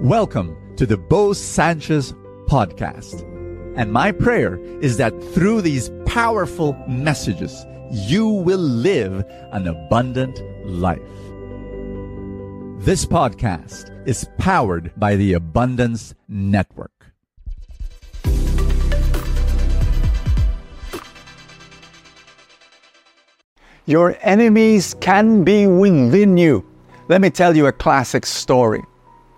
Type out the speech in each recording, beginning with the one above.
Welcome to the Bo Sanchez podcast. And my prayer is that through these powerful messages, you will live an abundant life. This podcast is powered by the Abundance Network. Your enemies can be within you. Let me tell you a classic story.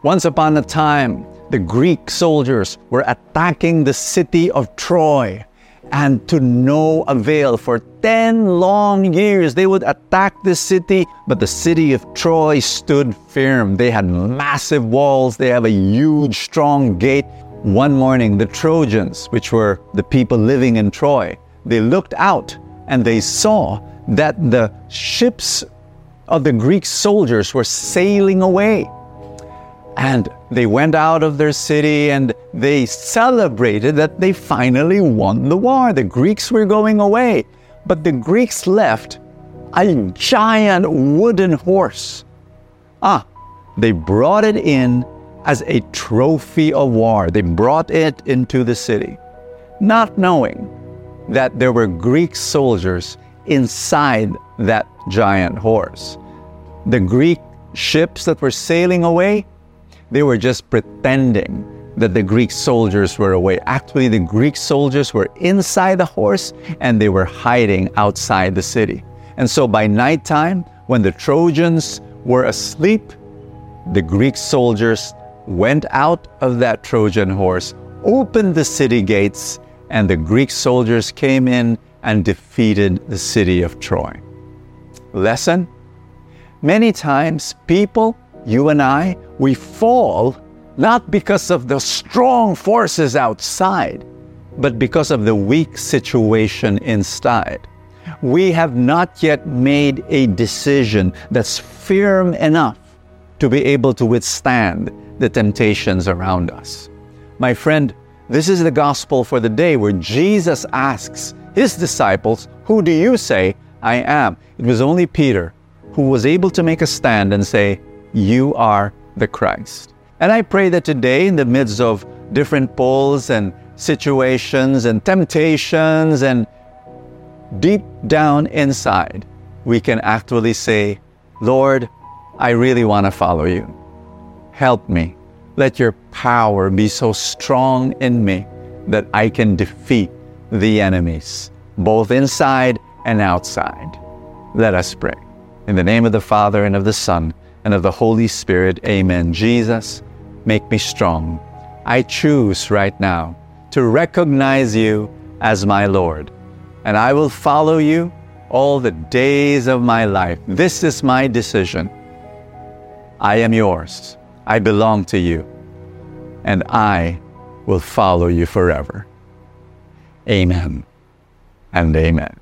Once upon a time, the Greek soldiers were attacking the city of Troy. And to no avail, for 10 long years, they would attack the city, but the city of Troy stood firm. They had massive walls, they have a huge, strong gate. One morning, the Trojans, which were the people living in Troy, they looked out and they saw that the ships of the Greek soldiers were sailing away. And they went out of their city and they celebrated that they finally won the war. The Greeks were going away. But the Greeks left a giant wooden horse. Ah, they brought it in as a trophy of war. They brought it into the city, not knowing that there were Greek soldiers inside that giant horse. The Greek ships that were sailing away, they were just pretending that the Greek soldiers were away. Actually, the Greek soldiers were inside the horse and they were hiding outside the city. And so by nighttime, when the Trojans were asleep, the Greek soldiers went out of that Trojan horse, opened the city gates, and the Greek soldiers came in and defeated the city of Troy. Lesson? Many times, people, you and I, we fall not because of the strong forces outside, but because of the weak situation inside. We have not yet made a decision that's firm enough to be able to withstand the temptations around us. My friend, this is the gospel for the day where Jesus asks his disciples, Who do you say I am? It was only Peter who was able to make a stand and say, You are the Christ. And I pray that today, in the midst of different polls and situations and temptations and deep down inside, we can actually say, Lord, I really want to follow you. Help me. Let your power be so strong in me that I can defeat the enemies, both inside and outside. Let us pray. In the name of the Father, and of the Son, and of the Holy Spirit, amen. Jesus, make me strong. I choose right now to recognize you as my Lord, and I will follow you all the days of my life. This is my decision. I am yours. I belong to you, and I will follow you forever. Amen and amen.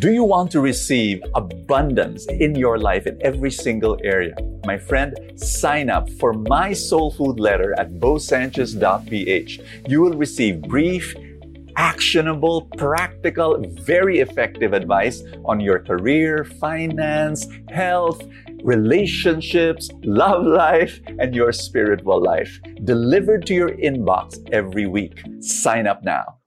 Do you want to receive abundance in your life in every single area? My friend, sign up for my soul food letter at bosanchez.ph. You will receive brief, actionable, practical, very effective advice on your career, finance, health, relationships, love life, and your spiritual life, delivered to your inbox every week. Sign up now